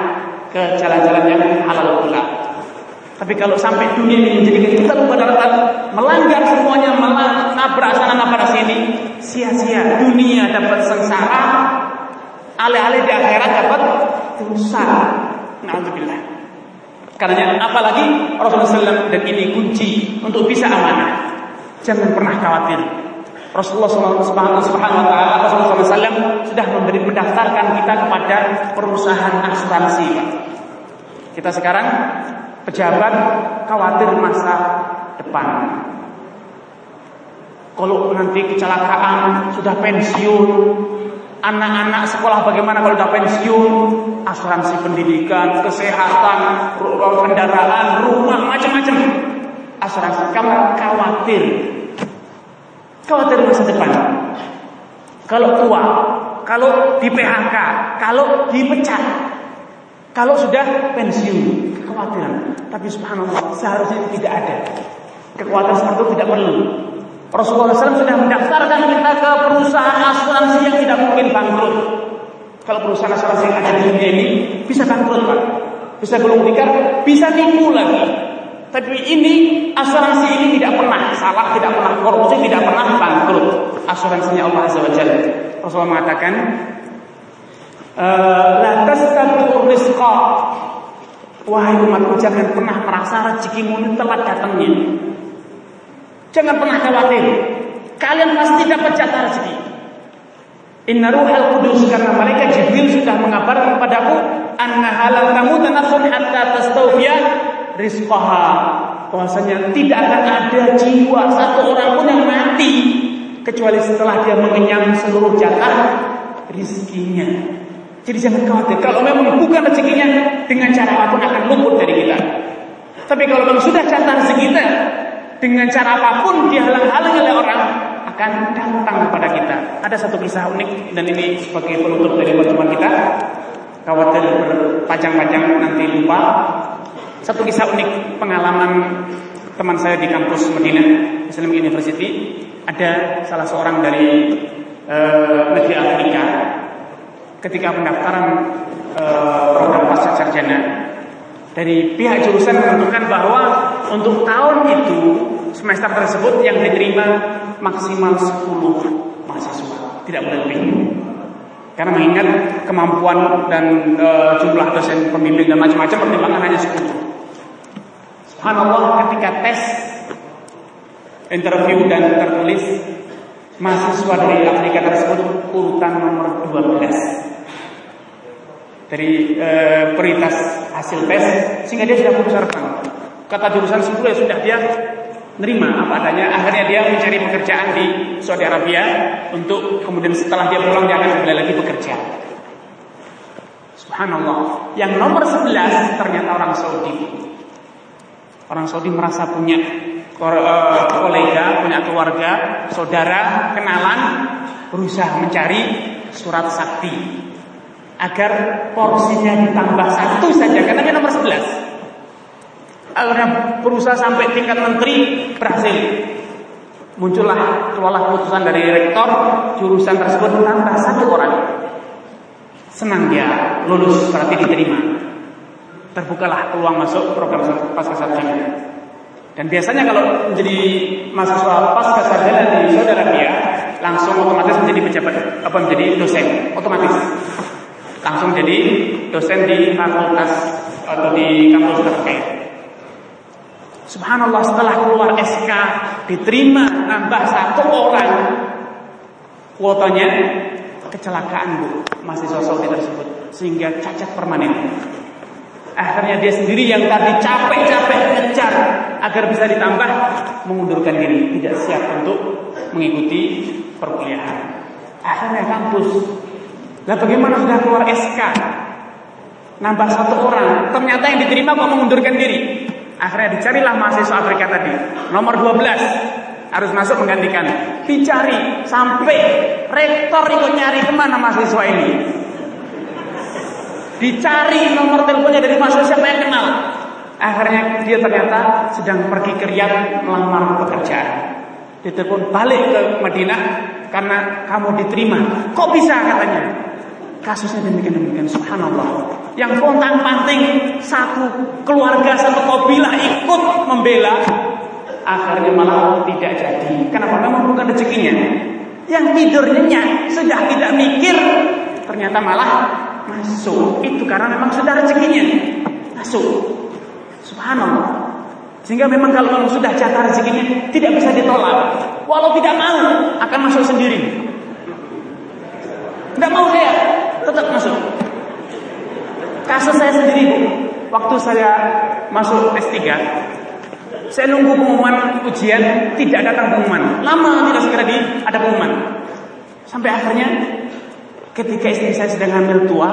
ke jalan-jalan yang halal pula. Tapi kalau sampai dunia ini menjadikan kita daratan, melanggar semuanya, menabrak sana nabrak sini, sia-sia. Dunia dapat sengsara, alih-alih di akhirat dapat dosa. Alhamdulillah. Karena apalagi Rasulullah SAW dan ini kunci untuk bisa amanah. Jangan pernah khawatir. Rasulullah Rasulullah SAW sudah memberi mendaftarkan kita kepada perusahaan asuransi. Kita sekarang pejabat khawatir masa depan. Kalau nanti kecelakaan sudah pensiun, anak-anak sekolah bagaimana kalau sudah pensiun, asuransi pendidikan, kesehatan, kendaraan, rumah, macam-macam. Asuransi kamu khawatir. Khawatir masa depan. Kalau tua, kalau di PHK, kalau dipecat, kalau sudah pensiun, kekhawatiran. Tapi subhanallah, seharusnya tidak ada. Kekhawatiran seperti itu tidak perlu. Rasulullah SAW sudah mendaftarkan kita ke perusahaan asuransi yang tidak mungkin bangkrut. Kalau perusahaan asuransi yang ada di dunia ini bisa bangkrut pak, bisa gulung tikar, bisa nipu lagi. Tapi ini asuransi ini tidak pernah salah, tidak pernah korupsi, tidak pernah bangkrut. Asuransinya Allah Azza wa Jalla. Rasulullah mengatakan, eh, lantas tabi'ur rizqa Wahai umatku jangan pernah merasa rezekimu ini telat datangnya Jangan pernah khawatir. Kalian pasti dapat jatah rezeki. Inna ruhal kudus karena mereka Jibril sudah mengabarkan kepadaku anna halal kamu nafsun hatta tastawfiya rizqaha. Bahwasanya tidak akan ada jiwa satu orang pun yang mati kecuali setelah dia mengenyam seluruh jatah rizkinya. Jadi jangan khawatir. Kalau memang bukan rezekinya dengan cara apa pun akan luput dari kita. Tapi kalau memang sudah jatah kita, dengan cara apa pun dihalang-halangi oleh orang akan datang kepada kita. Ada satu kisah unik dan ini sebagai penutup dari pertemuan kita. Khawatir berpanjang-panjang nanti lupa. Satu kisah unik pengalaman teman saya di kampus Medina Islamic University ada salah seorang dari uh, negeri Afrika ketika pendaftaran uh, program pasca sarjana dari pihak jurusan menentukan bahwa untuk tahun itu semester tersebut yang diterima maksimal 10 mahasiswa, tidak boleh lebih. Karena mengingat kemampuan dan e, jumlah dosen pembimbing dan macam-macam pertimbangan hanya 10. Subhanallah ketika tes interview dan tertulis mahasiswa dari Afrika tersebut urutan nomor 12 dari e, prioritas hasil tes sehingga dia sudah putus. Kata jurusan 10 ya sudah dia nerima apa adanya. Akhirnya dia mencari pekerjaan di Saudi Arabia untuk kemudian setelah dia pulang dia akan kembali lagi bekerja. Subhanallah. Yang nomor 11 ternyata orang Saudi. Orang Saudi merasa punya eh, kolega, punya keluarga, saudara, kenalan, berusaha mencari surat sakti agar porsinya ditambah satu saja karena dia nomor 11 akhirnya berusaha sampai tingkat menteri berhasil muncullah keluarlah keputusan dari rektor jurusan tersebut tambah satu orang. Senang dia lulus berarti diterima terbukalah peluang masuk program pasca sarjana dan biasanya kalau menjadi mahasiswa pasca sarjana di Saudi Arabia langsung otomatis menjadi pejabat apa menjadi dosen otomatis langsung jadi dosen di fakultas atau di kampus terkait. Subhanallah setelah keluar SK diterima nambah satu orang kuotanya kecelakaan bu mahasiswa Saudi tersebut sehingga cacat permanen. Akhirnya dia sendiri yang tadi capek-capek ngejar agar bisa ditambah mengundurkan diri, tidak siap untuk mengikuti perkuliahan. Akhirnya kampus. Nah bagaimana sudah keluar SK Nambah satu orang. Ternyata yang diterima kok mengundurkan diri. Akhirnya dicarilah mahasiswa Afrika tadi. Nomor 12 Harus masuk menggantikan. Dicari sampai rektor ikut nyari ke mana mahasiswa ini Dicari nomor teleponnya dari mahasiswa siapa yang kenal Akhirnya dia ternyata sedang pergi ke Riyadh melamar pekerjaan Ditelepon balik ke Madinah karena kamu diterima. Kok bisa katanya? Kasusnya demikian demikian subhanallah. Yang pontang panting satu keluarga satu kabilah ikut membela akhirnya malah tidak jadi. Kenapa? Memang bukan rezekinya. Yang tidur nyenyak sudah tidak mikir ternyata malah masuk. Itu karena memang sudah rezekinya masuk. Subhanallah. Sehingga memang kalau memang sudah jatah rezekinya tidak bisa ditolak. Walau tidak mau akan masuk sendiri. Tidak mau saya, tetap masuk. Kasus saya sendiri bu, waktu saya masuk S3, saya nunggu pengumuman ujian, tidak datang pengumuman. Lama tidak segera di ada pengumuman. Sampai akhirnya ketika istri saya sedang hamil tua,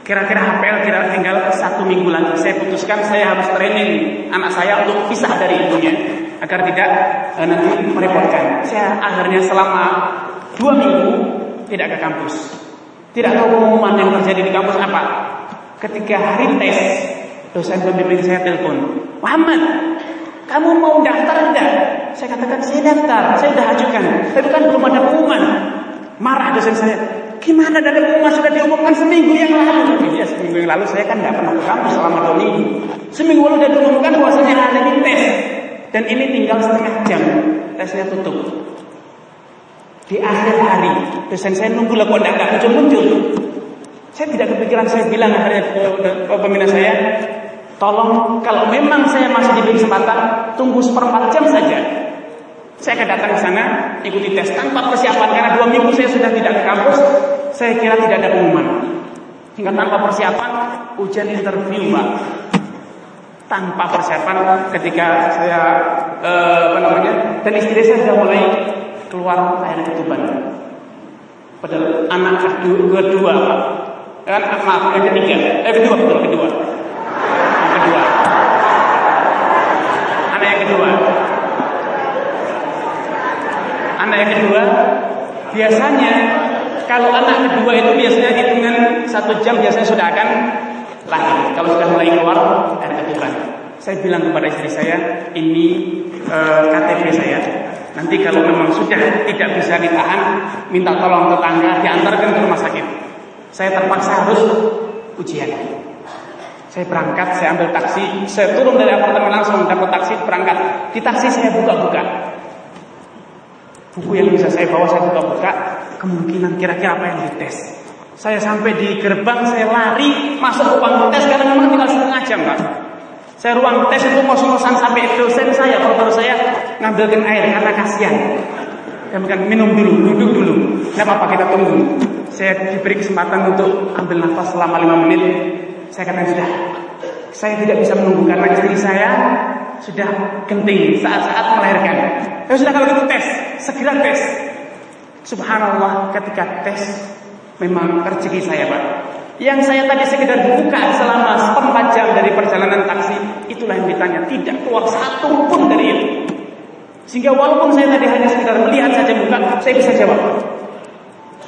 kira-kira HPL kira tinggal satu minggu lagi. Saya putuskan saya harus training anak saya untuk pisah dari ibunya agar tidak eh, nanti merepotkan. Saya akhirnya selama dua minggu tidak ke kampus. Tidak tahu pengumuman yang terjadi di kampus apa. Ketika hari tes, dosen pembimbing saya telepon, Muhammad, kamu mau daftar enggak? Saya katakan saya daftar, saya sudah ajukan, tapi kan belum ada pengumuman. Marah dosen saya, gimana dari pengumuman sudah diumumkan seminggu yang lalu? Iya seminggu yang lalu saya kan nggak pernah ke kampus selama dua minggu. Seminggu lalu sudah diumumkan bahwasanya hari ini tes, dan ini tinggal setengah jam tesnya tutup. Di akhir hari, dosen saya nunggu lah kok tidak muncul-muncul. Saya tidak kepikiran saya bilang akhirnya ke pembina saya, tolong kalau memang saya masih diberi kesempatan, tunggu seperempat jam saja. Saya akan datang ke sana, ikuti tes tanpa persiapan karena dua minggu saya sudah tidak ke kampus. Saya kira tidak ada pengumuman. Hingga tanpa persiapan, ujian interview, Pak. Tanpa persiapan ketika saya eh, apa namanya, dan istri saya sudah mulai keluar air ketuban. Padahal anak kedua, kedua kan maaf yang ketiga, eh kedua kedua, yang kedua, anak yang kedua, anak yang kedua biasanya kalau anak kedua itu biasanya hitungan satu jam biasanya sudah akan lahir kalau sudah mulai keluar air ketuban. Saya bilang kepada istri saya, ini e, eh, KTP saya. Nanti kalau memang sudah tidak bisa ditahan, minta tolong tetangga diantarkan ke rumah sakit. Saya terpaksa harus ujian. Saya berangkat, saya ambil taksi, saya turun dari apartemen langsung dapat taksi berangkat. Di taksi saya buka-buka. Buku yang bisa saya bawa saya buka-buka, kemungkinan kira-kira apa yang dites. Saya sampai di gerbang, saya lari masuk ruang tes karena memang tinggal setengah jam, Pak. Saya ruang tes itu ngos-ngosan sampai dosen saya, kalau saya ngambilkan air karena kasihan. Kemudian minum dulu, duduk dulu. Tidak apa-apa kita tunggu. Saya diberi kesempatan untuk ambil nafas selama lima menit. Saya katakan sudah. Saya tidak bisa menunggu karena istri saya sudah genting saat-saat melahirkan. Ya sudah kalau gitu tes, segera tes. Subhanallah ketika tes memang rezeki saya pak. Yang saya tadi sekedar buka selama seperempat jam dari perjalanan taksi, itulah yang ditanya. Tidak keluar satu pun dari itu. Sehingga walaupun saya tadi hanya sekedar melihat saja buka, saya bisa jawab.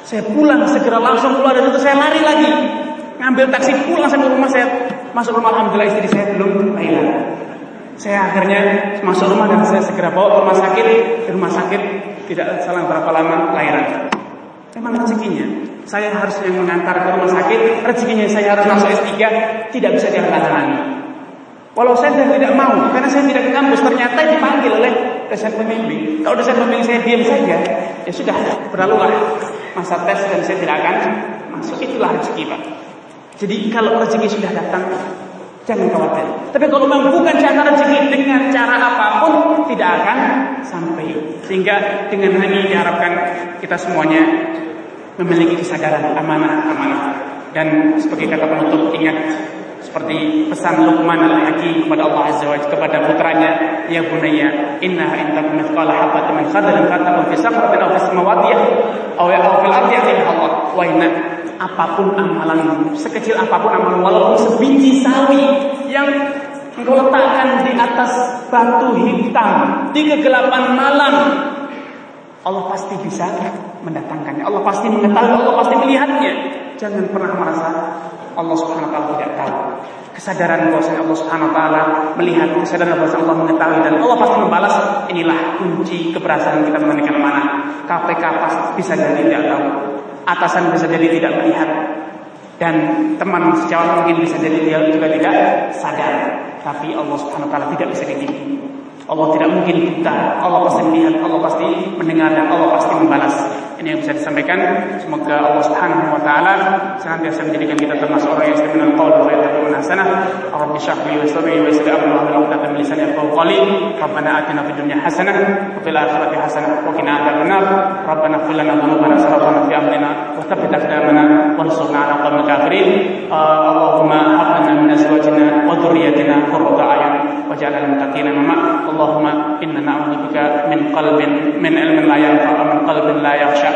Saya pulang segera langsung keluar dari situ, saya lari lagi ngambil taksi pulang sampai rumah saya masuk rumah alhamdulillah istri saya belum lahiran saya akhirnya masuk rumah dan saya segera bawa ke rumah sakit di rumah sakit tidak salah berapa lama lahiran memang rezekinya saya harus yang mengantar ke rumah sakit rezekinya saya harus masuk S3 tidak bisa dihalang Walau saya tidak mau, karena saya tidak kampus, ternyata dipanggil oleh dosen pembimbing. Kalau dosen pembimbing saya diam saja, ya sudah, berlalulah masa tes dan saya tidak akan masuk. Itulah rezeki Pak. Jadi kalau rezeki sudah datang, jangan khawatir. Tapi kalau memang bukan cara rezeki dengan cara apa pun tidak akan sampai. Sehingga dengan ini diharapkan kita semuanya memiliki kesadaran amanah-amanah. Dan sebagai kata penutup ingat seperti pesan Luqman al-Hakim kepada Allah Azza wa kepada putranya, "Ya bunayya, inna in takum mithqala habatin min khardalin fatakun fi sakratin aw fi samawati aw fil ardi Allah." Wa inna apa pun amalan sekecil apa pun amalan walaupun sebiji sawi yang engkau letakkan di atas batu hitam di kegelapan malam Allah pasti bisa mendatangkannya Allah pasti mengetahui Allah pasti melihatnya jangan pernah merasa Allah Subhanahu wa taala tidak tahu. Kesadaran bahwa Allah Subhanahu wa taala melihat kesadaran bahwa Allah mengetahui dan Allah pasti membalas. Inilah kunci keberhasilan kita mengenai mana. KPK pasti bisa jadi tidak tahu. Atasan bisa jadi tidak melihat. Dan teman sejauh mungkin bisa jadi dia juga tidak sadar. Tapi Allah Subhanahu wa taala tidak bisa ditipu Allah tidak mungkin buta. Allah pasti melihat Allah pasti mendengar dan Allah pasti membalas ini yang bisa disampaikan. Semoga Allah Subhanahu wa taala senantiasa menjadikan kita termasuk orang yang istiqamah qaul wa yatabun hasanah. Rabbi shrah wa sabri wa yassir amri wa hlul 'uqdatam min lisani yafqahu qawli. Rabbana atina fid dunya hasanah wa fil akhirati hasanah wa qina adzabannar. Rabbana qul lana dhunubana sarafana fi amrina wa thabbit aqdamana wa ansurna 'ala qawmil kafirin. Allahumma hab min azwajina wa dhurriyyatina qurrata a'yun waj'alna lil muttaqina imama. Allahumma inna na'udzubika min qalbin min 'ilmin la yanfa'u min qalbin la yakhsha'